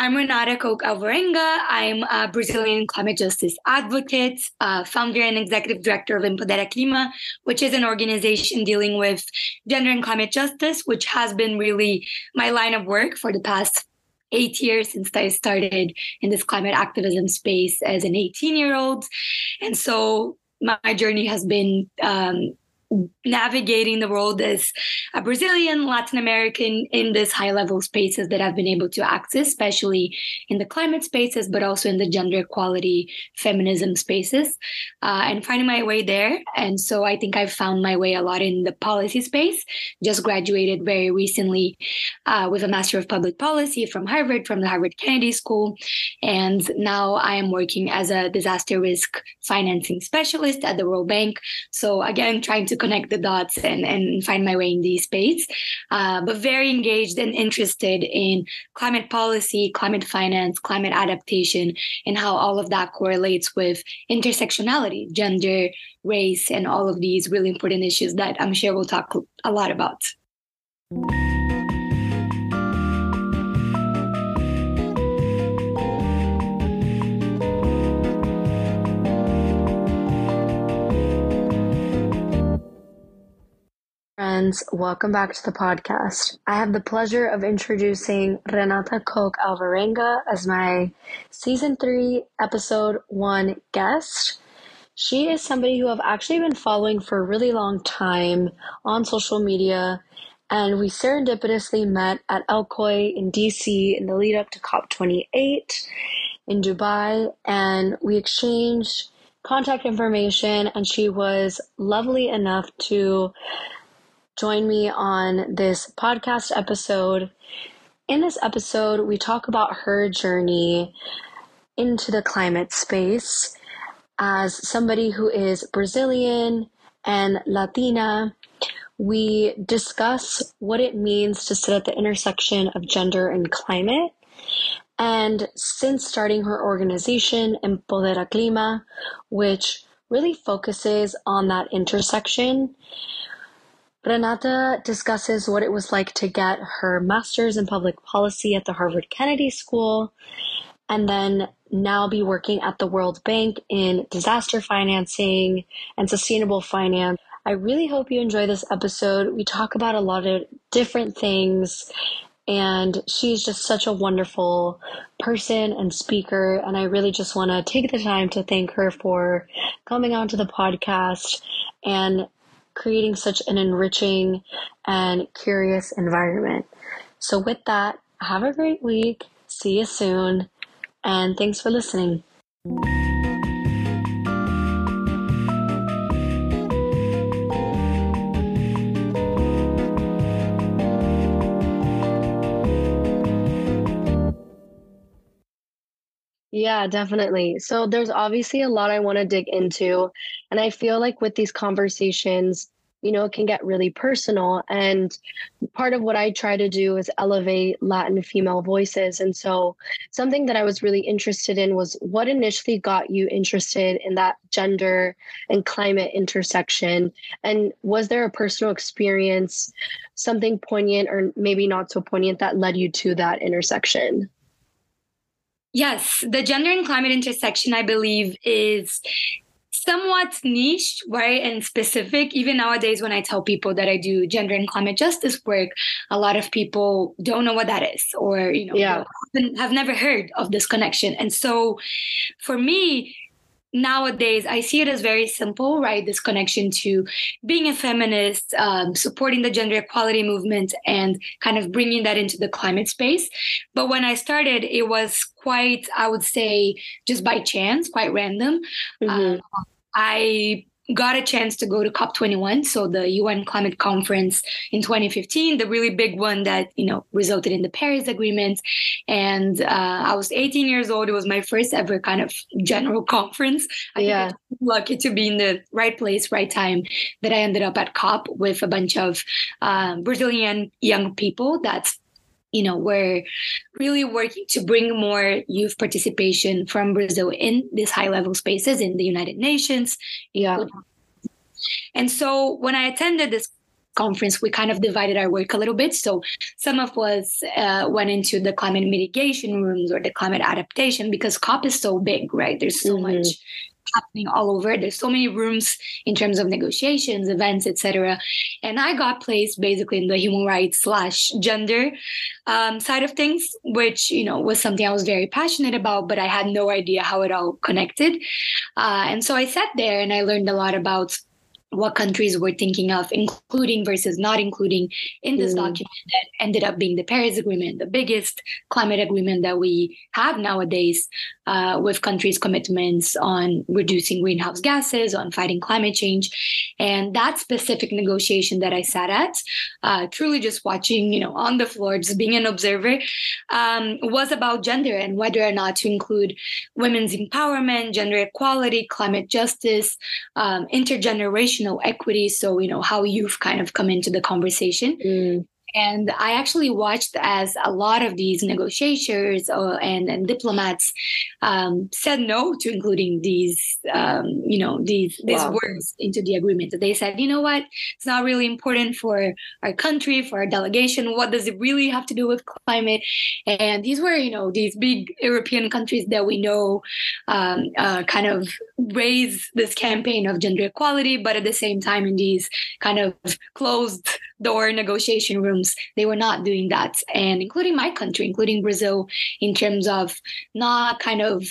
I'm Renata Koch Alvarenga. I'm a Brazilian climate justice advocate, uh, founder and executive director of Empodera Clima, which is an organization dealing with gender and climate justice, which has been really my line of work for the past eight years since I started in this climate activism space as an 18 year old. And so my journey has been um, navigating the world as a Brazilian, Latin American in this high level spaces that I've been able to access, especially in the climate spaces, but also in the gender equality, feminism spaces, uh, and finding my way there. And so I think I've found my way a lot in the policy space. Just graduated very recently uh, with a Master of Public Policy from Harvard, from the Harvard Kennedy School. And now I am working as a disaster risk financing specialist at the World Bank. So again, trying to connect the dots and, and find my way in the space. Uh, but very engaged and interested in climate policy, climate finance, climate adaptation, and how all of that correlates with intersectionality, gender, race, and all of these really important issues that I'm sure we'll talk a lot about. Friends, welcome back to the podcast. I have the pleasure of introducing Renata Koch Alvarenga as my season three, episode one guest. She is somebody who I've actually been following for a really long time on social media, and we serendipitously met at COY in DC in the lead up to COP28 in Dubai, and we exchanged contact information, and she was lovely enough to join me on this podcast episode. In this episode, we talk about her journey into the climate space as somebody who is Brazilian and Latina. We discuss what it means to sit at the intersection of gender and climate. And since starting her organization, Empodera Clima, which really focuses on that intersection, Renata discusses what it was like to get her master's in public policy at the Harvard Kennedy School and then now be working at the World Bank in disaster financing and sustainable finance. I really hope you enjoy this episode. We talk about a lot of different things, and she's just such a wonderful person and speaker. And I really just want to take the time to thank her for coming onto the podcast and creating such an enriching and curious environment. So, with that, have a great week. See you soon. And thanks for listening. Yeah, definitely. So there's obviously a lot I want to dig into. And I feel like with these conversations, you know, it can get really personal. And part of what I try to do is elevate Latin female voices. And so something that I was really interested in was what initially got you interested in that gender and climate intersection? And was there a personal experience, something poignant or maybe not so poignant that led you to that intersection? Yes, the gender and climate intersection, I believe, is somewhat niche, right, and specific. Even nowadays, when I tell people that I do gender and climate justice work, a lot of people don't know what that is, or you know, yeah. have never heard of this connection. And so, for me, nowadays i see it as very simple right? This connection to being a feminist um, supporting the gender equality movement and kind of bringing that into the climate space. But when i started it was quite i would say just by chance quite random. Mm-hmm. um, i got a chance to go to COP21, so the UN climate conference in 2015, the really big one that you know resulted in the Paris Agreement. And uh, I was 18 years old. It was my first ever kind of general conference. I yeah, lucky to be in the right place, right time. That I ended up at COP with a bunch of uh, Brazilian young people. That's you know, we're really working to bring more youth participation from Brazil in these high level spaces in the United Nations. Yeah. And so when I attended this conference, we kind of divided our work a little bit. So some of us uh, went into the climate mitigation rooms or the climate adaptation because COP is so big, right? There's so mm-hmm. much happening all over. There's so many rooms in terms of negotiations, events, etc. And I got placed basically in the human rights slash gender um, side of things, which you know was something I was very passionate about, but I had no idea how it all connected. Uh, and so I sat there and I learned a lot about what countries were thinking of including versus not including in this mm. document that ended up being the Paris Agreement, the biggest climate agreement that we have nowadays, uh, with countries' commitments on reducing greenhouse gases, on fighting climate change. And that specific negotiation that I sat at, uh, truly just watching, you know, on the floor, just being an observer, um, was about gender and whether or not to include women's empowerment, gender equality, climate justice, um, intergenerational equity. So, you know, how you've kind of come into the conversation. Mm. And I actually watched as a lot of these negotiators uh, and, and, diplomats um, said no to including these, um, you know, these these wow. words into the agreement. They said, you know what, it's not really important for our country, for our delegation. What does it really have to do with climate? And these were, you know, these big European countries that we know um, uh, kind of raise this campaign of gender equality, but at the same time, in these kind of closed door negotiation rooms, they were not doing that. And including my country, including Brazil, in terms of not kind of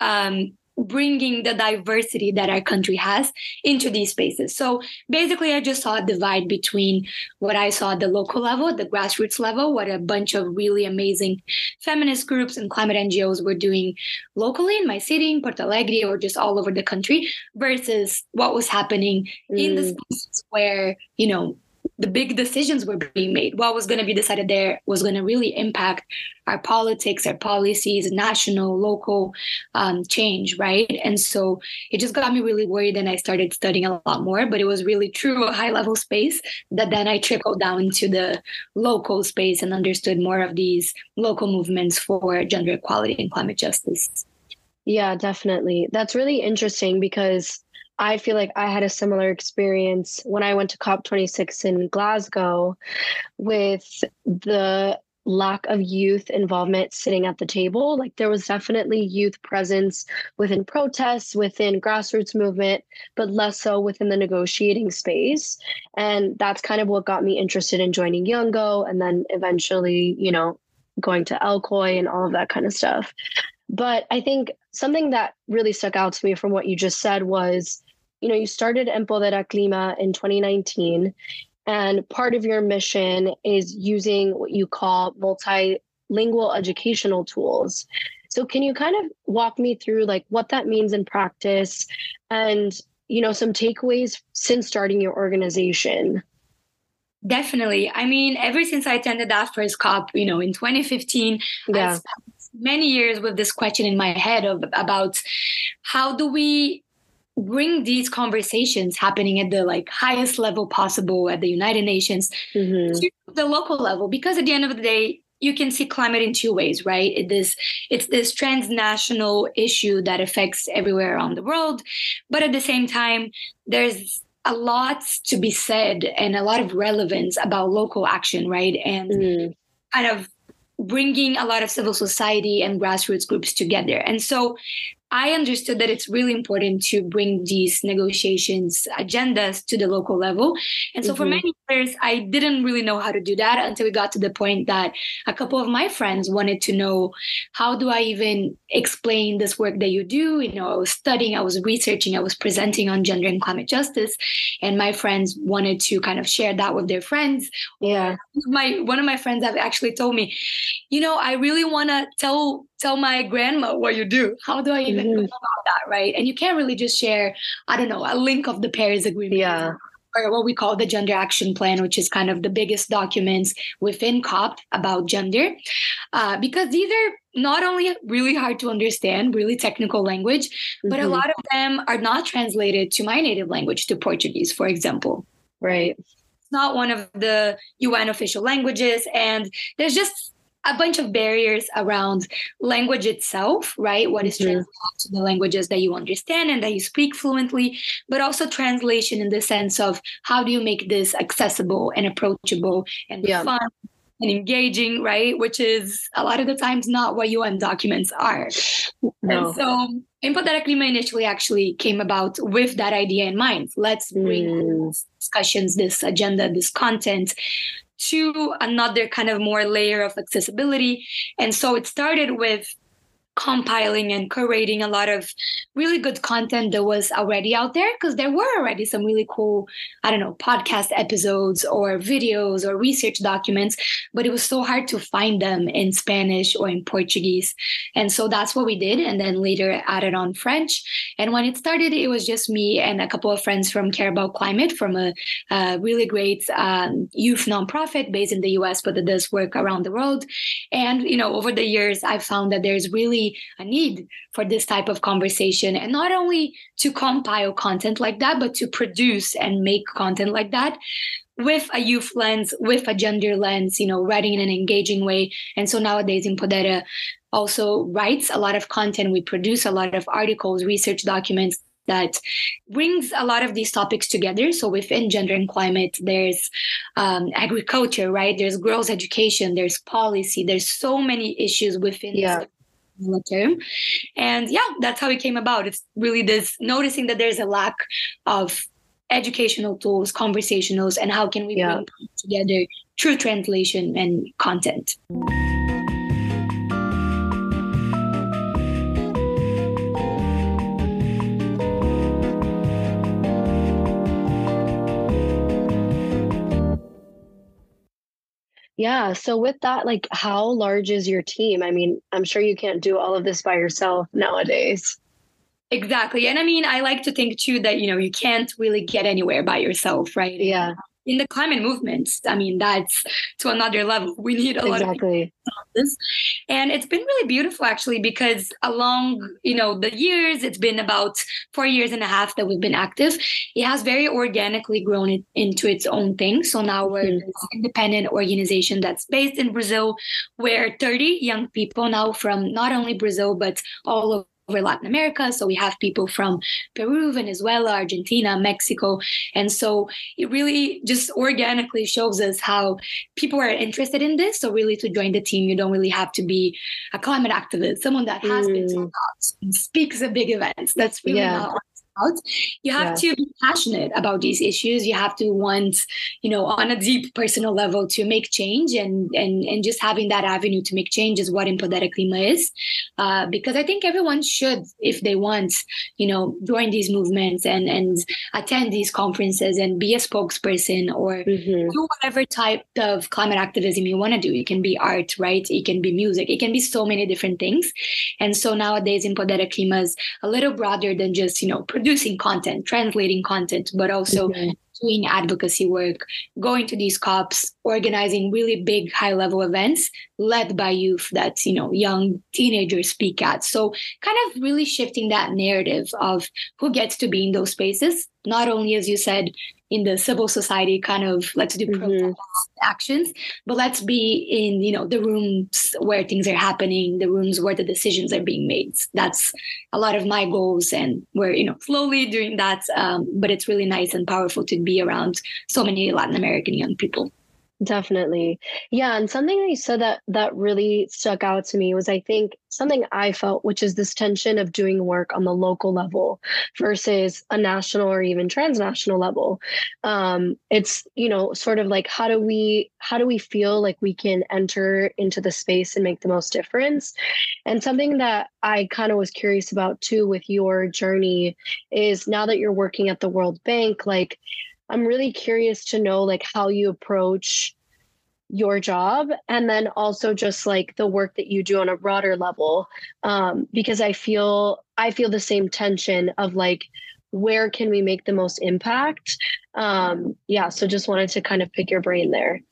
um, bringing the diversity that our country has into these spaces. So basically, I just saw a divide between what I saw at the local level, the grassroots level, what a bunch of really amazing feminist groups and climate NGOs were doing locally in my city, in Porto Alegre, or just all over the country, versus what was happening mm. in the mm. spaces where, you know, the big decisions were being made. What was going to be decided there was going to really impact our politics, our policies, national, local um, change, right? And so it just got me really worried, and I started studying a lot more. But it was really true a high level space that then I trickled down into the local space and understood more of these local movements for gender equality and climate justice. Yeah, definitely. That's really interesting because I feel like I had a similar experience when I went to COP26 in Glasgow with the lack of youth involvement sitting at the table. Like there was definitely youth presence within protests, within grassroots movement, but less so within the negotiating space. And that's kind of what got me interested in joining YOUNGO and then eventually, you know, going to LCOY and all of that kind of stuff. But I think something that really stuck out to me from what you just said was you know, you started Empodera Clima in 2019, and part of your mission is using what you call multilingual educational tools. So can you kind of walk me through like what that means in practice and you know some takeaways since starting your organization? Definitely. I mean, ever since I attended that first COP, you know, in 2015, yeah. I spent many years with this question in my head of about how do we bring these conversations happening at the like highest level possible at the united nations mm-hmm. to the local level because at the end of the day you can see climate in two ways right it is it's this transnational issue that affects everywhere around the world but at the same time there's a lot to be said and a lot of relevance about local action right and mm. kind of bringing a lot of civil society and grassroots groups together and so I understood that it's really important to bring these negotiations agendas to the local level. And so mm-hmm. for many years, I didn't really know how to do that until we got to the point that a couple of my friends wanted to know how do I even explain this work that you do? You know, I was studying, I was researching, I was presenting on gender and climate justice. And my friends wanted to kind of share that with their friends. Yeah. My one of my friends have actually told me, you know, I really want to tell tell my grandma what you do. How do I even mm-hmm. about that, right? And you can't really just share, I don't know, a link of the Paris Agreement. Yeah. Or what we call the Gender Action Plan, which is kind of the biggest documents within COP about gender, uh, because these are not only really hard to understand, really technical language, mm-hmm. but a mm-hmm. lot of them are not translated to my native language, to Portuguese, for example. Right. It's not one of the UN official languages, and there's just a bunch of barriers around language itself, right? What is mm-hmm. translated to the languages that you understand and that you speak fluently, but also translation in the sense of how do you make this accessible and approachable and yeah. fun and engaging, right? Which is a lot of the times not what UN documents are. No. And so Empodera Clima initially actually came about with that idea in mind. Let's bring mm. discussions, this agenda, this content to another kind of more layer of accessibility. And so it started with compiling and curating a lot of really good content that was already out there because there were already some really cool, I don't know, podcast episodes or videos or research documents, but it was so hard to find them in Spanish or in Portuguese. And so that's what we did. And then later added on French. And when it started, it was just me and a couple of friends from Care About Climate from a, a really great um, youth nonprofit based in the US, but that does work around the world. And, you know, over the years, I've found that there's really a need for this type of conversation and not only to compile content like that but to produce and make content like that with a youth lens with a gender lens you know writing in an engaging way and so nowadays Empodera also writes a lot of content we produce a lot of articles research documents that brings a lot of these topics together. So within gender and climate, there's um, agriculture, right? There's girls' education, there's policy, there's so many issues within yeah term. And yeah, that's how it came about. It's really this noticing that there's a lack of educational tools, conversationals, and how can we yeah. bring together true translation and content. Yeah. So with that, like how large is your team? I mean, I'm sure you can't do all of this by yourself nowadays. Exactly. And I mean, I like to think too that, you know, you can't really get anywhere by yourself, right? Yeah in the climate movements, I mean, that's to another level. We need a exactly. lot of this. And it's been really beautiful actually, because along, you know, the years, it's been about four years and a half that we've been active. It has very organically grown it into its own thing. So now we're mm-hmm. an independent organization that's based in Brazil, where 30 young people now from not only Brazil, but all over over Latin America. So we have people from Peru, Venezuela, Argentina, Mexico. And so it really just organically shows us how people are interested in this. So really to join the team, you don't really have to be a climate activist, someone that has mm. been to and speaks at big events. That's really yeah. not about. You have yeah. to be passionate about these issues. You have to want, you know, on a deep personal level to make change and and and just having that avenue to make change is what Empodera Clima is. Uh, because I think everyone should, if they want, you know, join these movements and and attend these conferences and be a spokesperson or mm-hmm. do whatever type of climate activism you want to do. It can be art, right? It can be music. It can be so many different things. And so nowadays, Empodera Clima is a little broader than just, you know, producing content, translating content, but also doing advocacy work, going to these COPs, organizing really big high level events led by youth that, you know, young teenagers speak at. So kind of really shifting that narrative of who gets to be in those spaces, not only, as you said, in the civil society kind of let's do mm-hmm. actions but let's be in you know the rooms where things are happening the rooms where the decisions are being made that's a lot of my goals and we're you know slowly doing that um, but it's really nice and powerful to be around so many latin american young people Definitely. Yeah. And something that you said that that really stuck out to me was I think something I felt, which is this tension of doing work on the local level versus a national or even transnational level. Um, it's, you know, sort of like how do we how do we feel like we can enter into the space and make the most difference? And something that I kind of was curious about too with your journey is now that you're working at the World Bank, like I'm really curious to know like how you approach your job and then also just like the work that you do on a broader level. Um, because i feel i feel the same tension of like where can we make the most impact? Um, yeah so just wanted to kind of pick your brain there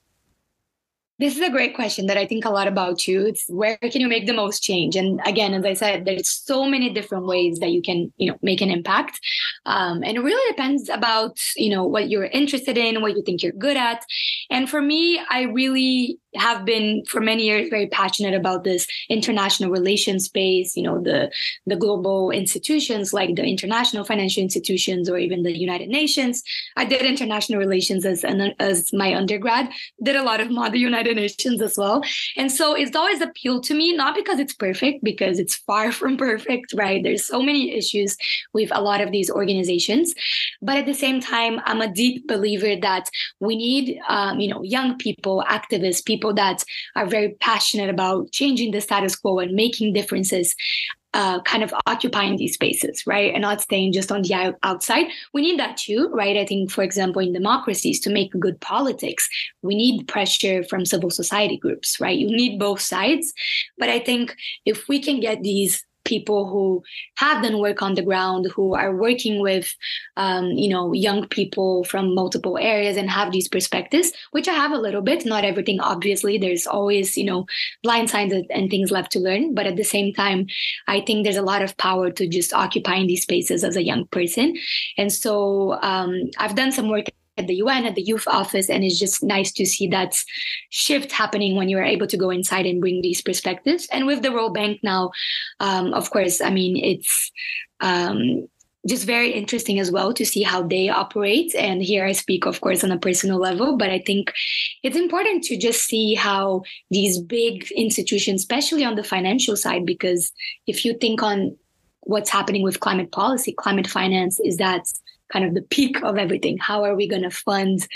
This is a great question that I think a lot about too. It's where can you make the most change? And again, as I said, there's so many different ways that you can, you know, make an impact. Um, and it really depends about, you know, what you're interested in, what you think you're good at. And for me, I really have been for many years very passionate about this international relations space you know the the global institutions like the international financial institutions or even the united nations i did international relations as an as my undergrad did a lot of the united nations as well. And so it's always appealed to me not because it's perfect because it's far from perfect right? There's so many issues with a lot of these organizations. But at the same time i'm a deep believer that we need um, you know young people activists people that are very passionate about changing the status quo and making differences uh, kind of occupying these spaces, right? And not staying just on the outside. We need that too, right? I think, for example, in democracies, to make good politics, we need pressure from civil society groups, right? You need both sides. But I think if we can get these people who have done work on the ground, who are working with, um, you know, young people from multiple areas and have these perspectives, which I have a little bit. Not everything, obviously. There's always, you know, blind signs and things left to learn. But at the same time, I think there's a lot of power to just occupying these spaces as a young person. And so um, I've done some work at the UN, at the youth office, and it's just nice to see that shift happening when you are able to go inside and bring these perspectives. And with the World Bank now, um, of course, I mean it's um, just very interesting as well to see how they operate. And here I speak, of course, on a personal level, but I think it's important to just see how these big institutions, especially on the financial side, because if you think on what's happening with climate policy, climate finance is that kind of the peak of everything. How are we going to fund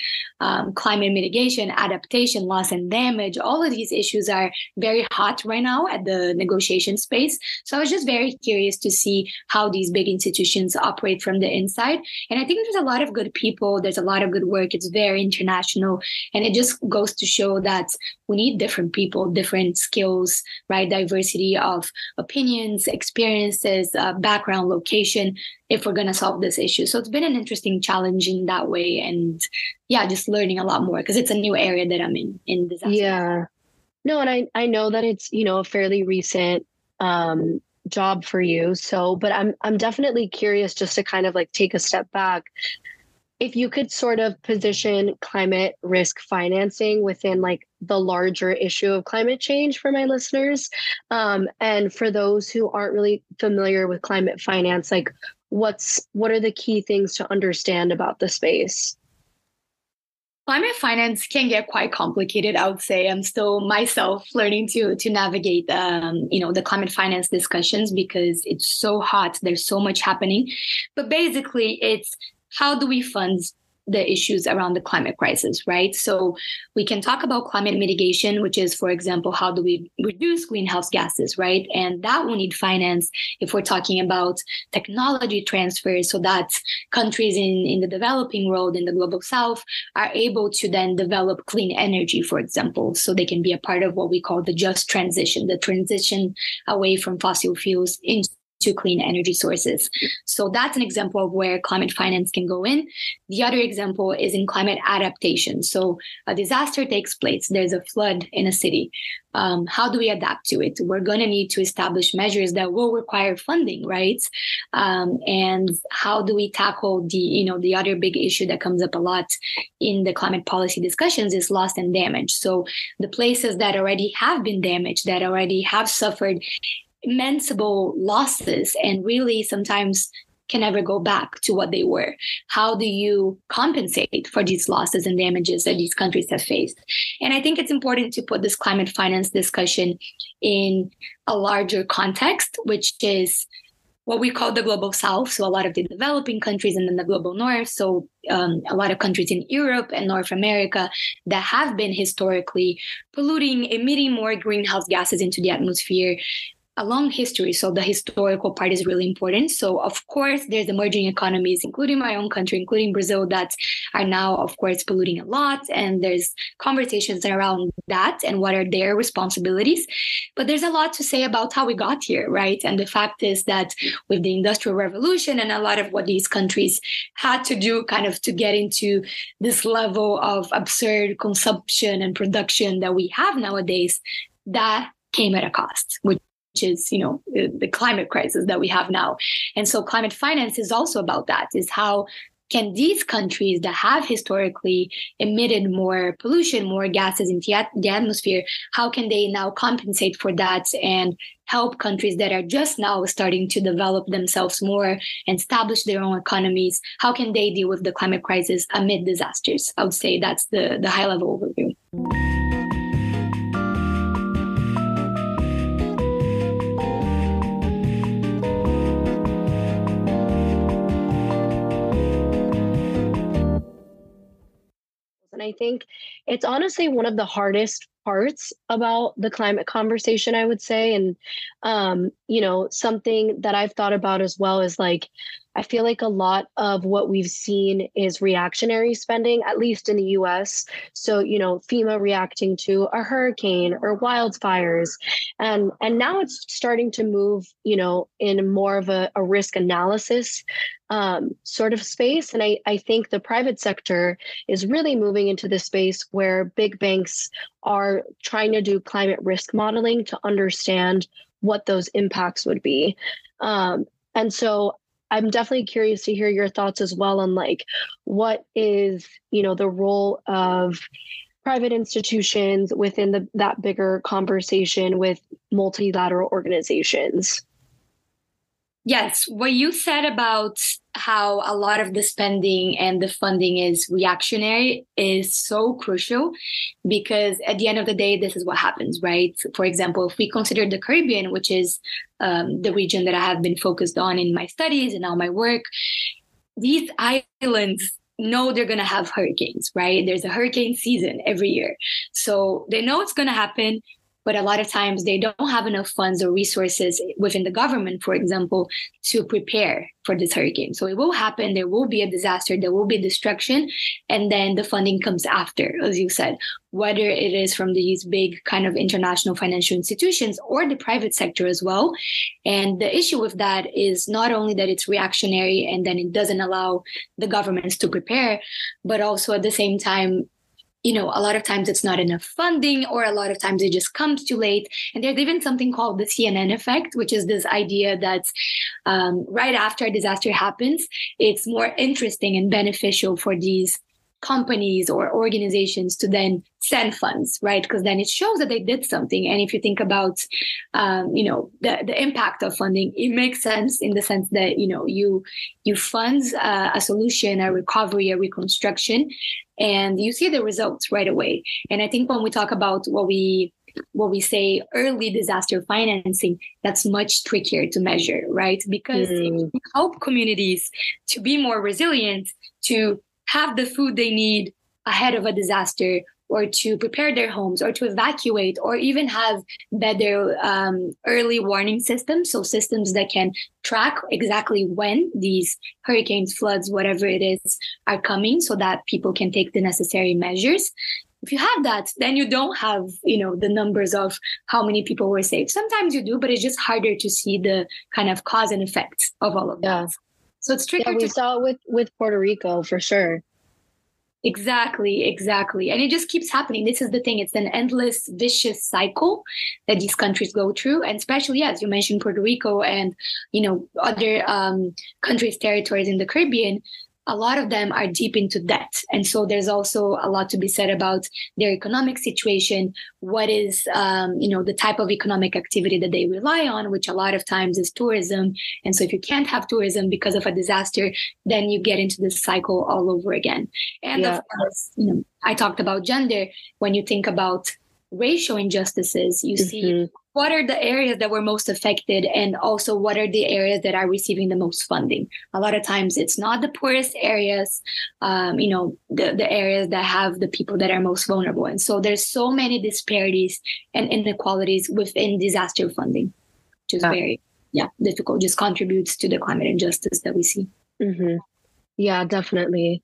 um, climate mitigation, adaptation, loss and damage? All of these issues are very hot right now at the negotiation space. So I was just very curious to see how these big institutions operate from the inside. And I think there's a lot of good people, there's a lot of good work. It's very international. And it just goes to show that we need different people, different skills, right? Diversity of opinions, experiences, uh, background, location if we're going to solve this issue. So it's been an interesting challenge in that way. And yeah, just learning a lot more because it's a new area that I'm in in disaster. Yeah. No, and I, I know that it's, you know, a fairly recent um, job for you. So, but I'm I'm definitely curious just to kind of like take a step back. If you could sort of position climate risk financing within like the larger issue of climate change for my listeners, um, and for those who aren't really familiar with climate finance, like what's what are the key things to understand about the space? Climate finance can get quite complicated i would say. I'm still myself learning to to navigate um, you know the climate finance discussions because it's so hot. There's so much happening. But basically it's how do we fund the issues around the climate crisis, right? So we can talk about climate mitigation, which is, for example, how do we reduce greenhouse gases, right? And that will need finance if we're talking about technology transfer so that countries in, in the developing world, in the global south, are able to then develop clean energy, for example, so they can be a part of what we call the just transition, the transition away from fossil fuels into to clean energy sources. So that's an example of where climate finance can go in. The other example is in climate adaptation. So a disaster takes place, there's a flood in a city. Um, how do we adapt to it? We're going to need to establish measures that will require funding, right? Um, and how do we tackle the, you know, the other big issue that comes up a lot in the climate policy discussions is loss and damage. So the places that already have been damaged, that already have suffered immensible losses and really sometimes can never go back to what they were. How do you compensate for these losses and damages that these countries have faced? And I think it's important to put this climate finance discussion in a larger context, which is what we call the global south. So, a lot of the developing countries and then the global north. So, um, a lot of countries in Europe and North America that have been historically polluting, emitting more greenhouse gases into the atmosphere a long history. So the historical part is really important. So of course, there's emerging economies, including my own country, including Brazil, that are now, of course, polluting a lot. And there's conversations around that and what are their responsibilities. But there's a lot to say about how we got here, right? And the fact is that with the Industrial Revolution and a lot of what these countries had to do kind of to get into this level of absurd consumption and production that we have nowadays, that came at a cost, which is you know uh, the climate crisis that we have now. And so climate finance is also about that is how can these countries that have historically emitted more pollution more gases into the atmosphere how can they now compensate for that and help countries that are just now starting to develop themselves more and establish their own economies? How can they deal with the climate crisis amid disasters? I would say that's the the high level overview I think it's honestly one of the hardest parts about the climate conversation, I would say. And, um, you know, something that I've thought about as well is like, I feel like a lot of what we've seen is reactionary spending, at least in the US. So, you know, FEMA reacting to a hurricane or wildfires. And and now it's starting to move, you know, in more of a, a risk analysis um, sort of space. And I, I think the private sector is really moving into the space where big banks are trying to do climate risk modeling to understand what those impacts would be. Um, and so I'm definitely curious to hear your thoughts as well on like what is, you know, the role of private institutions within the that bigger conversation with multilateral organizations. Yes, what you said about how a lot of the spending and the funding is reactionary is so crucial because at the end of the day, this is what happens, right? For example, if we consider the Caribbean, which is um, the region that I have been focused on in my studies and now my work, these islands know they're going to have hurricanes, right? There's a hurricane season every year. So they know it's going to happen but a lot of times they don't have enough funds or resources within the government, for example, to prepare for this hurricane. So it will happen, there will be a disaster, there will be destruction, and then the funding comes after, as you said, whether it is from these big kind of international financial institutions or the private sector as well. And the issue with that is not only that it's reactionary and then it doesn't allow the governments to prepare, but also at the same time, you know, a lot of times it's not enough funding, or a lot of times it just comes too late. And there's even something called the CNN effect, which is this idea that um, right after a disaster happens, it's more interesting and beneficial for these companies or organizations to then send funds right? Because then it shows that they did something. And if you think about um, you know the, the impact of funding it makes sense in the sense that you know you you fund uh, a solution a recovery a reconstruction and you see the results right away. And i think when we talk about what we what we say early disaster financing that's much trickier to measure right? Because mm. help communities to be more resilient to have the food they need ahead of a disaster or to prepare their homes or to evacuate or even have better um, early warning systems. So systems that can track exactly when these hurricanes floods whatever it is are coming so that people can take the necessary measures. If you have that then you don't have you know the numbers of how many people were saved. Sometimes you do but it's just harder to see the kind of cause and effects of all of that so it's tricky. Yeah, we to- saw it with with Puerto Rico for sure. Exactly, exactly. And it just keeps happening. This is the thing. It's an endless, vicious cycle that these countries go through. And especially, as you mentioned, Puerto Rico and, you know, other um, countries, territories in the Caribbean, a lot of them are deep into debt. And so there's also a lot to be said about their economic situation. What is, um, you know, the type of economic activity that they rely on, which a lot of times is tourism. And so if you can't have tourism because of a disaster, then you get into this cycle all over again. And yeah. of course, you know, I talked about gender. When you think about racial injustices, you mm-hmm. see what are the areas that were most affected and also what are the areas that are receiving the most funding a lot of times it's not the poorest areas um, you know the, the areas that have the people that are most vulnerable and so there's so many disparities and inequalities within disaster funding which is yeah. very yeah difficult just contributes to the climate injustice that we see mm-hmm. yeah definitely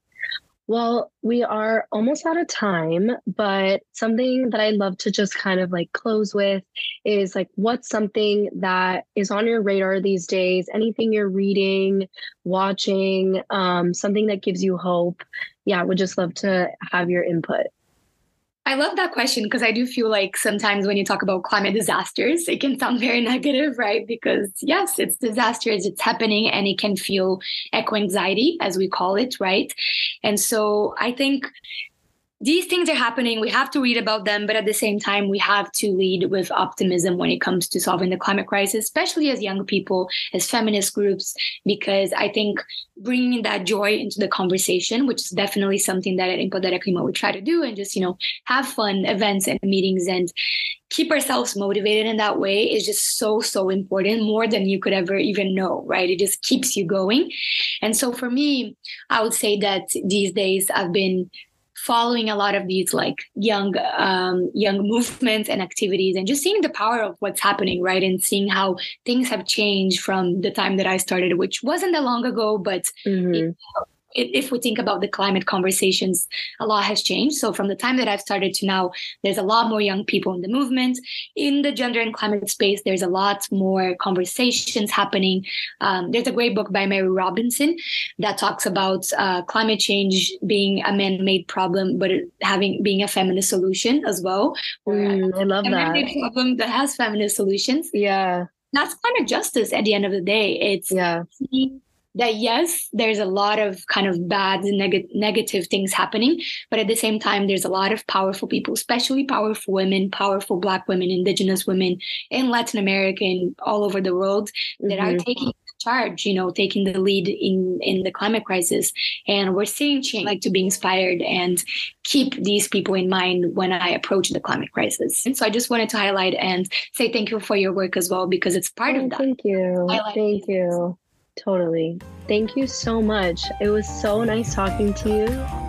well, we are almost out of time, but something that I love to just kind of like close with is like what's something that is on your radar these days? Anything you're reading, watching, um, something that gives you hope? Yeah, would just love to have your input. I love that question because I do feel like sometimes when you talk about climate disasters, it can sound very negative, right? Because yes, it's disasters, it's happening, and it can feel eco anxiety, as we call it, right? And so I think these things are happening. We have to read about them, but at the same time, we have to lead with optimism when it comes to solving the climate crisis, especially as young people, as feminist groups, because I think bringing that joy into the conversation, which is definitely something that at Empodera Clima we try to do, and just you know have fun events and meetings and keep ourselves motivated in that way is just so so important more than you could ever even know right it just keeps you going and so for me i would say that these days i've been following a lot of these like young um, young movements and activities and just seeing the power of what's happening right and seeing how things have changed from the time that i started which wasn't that long ago but mm-hmm. it, if we think about the climate conversations, a lot has changed. So from the time that I've started to now, there's a lot more young people in the movement. In the gender and climate space, there's a lot more conversations happening. Um, there's a great book by Mary Robinson that talks about uh, climate change being a man-made problem, but having being a feminist solution as well. Mm, I love a that. man-made problem that has feminist solutions. Yeah that's climate justice at the end of the day. It's yeah that yes, there's a lot of kind of bad neg- negative things happening, but at the same time, there's a lot of powerful people, especially powerful women, powerful Black women, Indigenous women in Latin America and all over the world mm-hmm. that are mm-hmm. taking charge, you know, taking the lead in in the climate crisis. And we're seeing change, like to be inspired and keep these people in mind when I approach the climate crisis. And so I just wanted to highlight and say thank you for your work as well because it's part oh, of that. Thank you. Thank you. Totally. Thank you so much. It was so nice talking to you.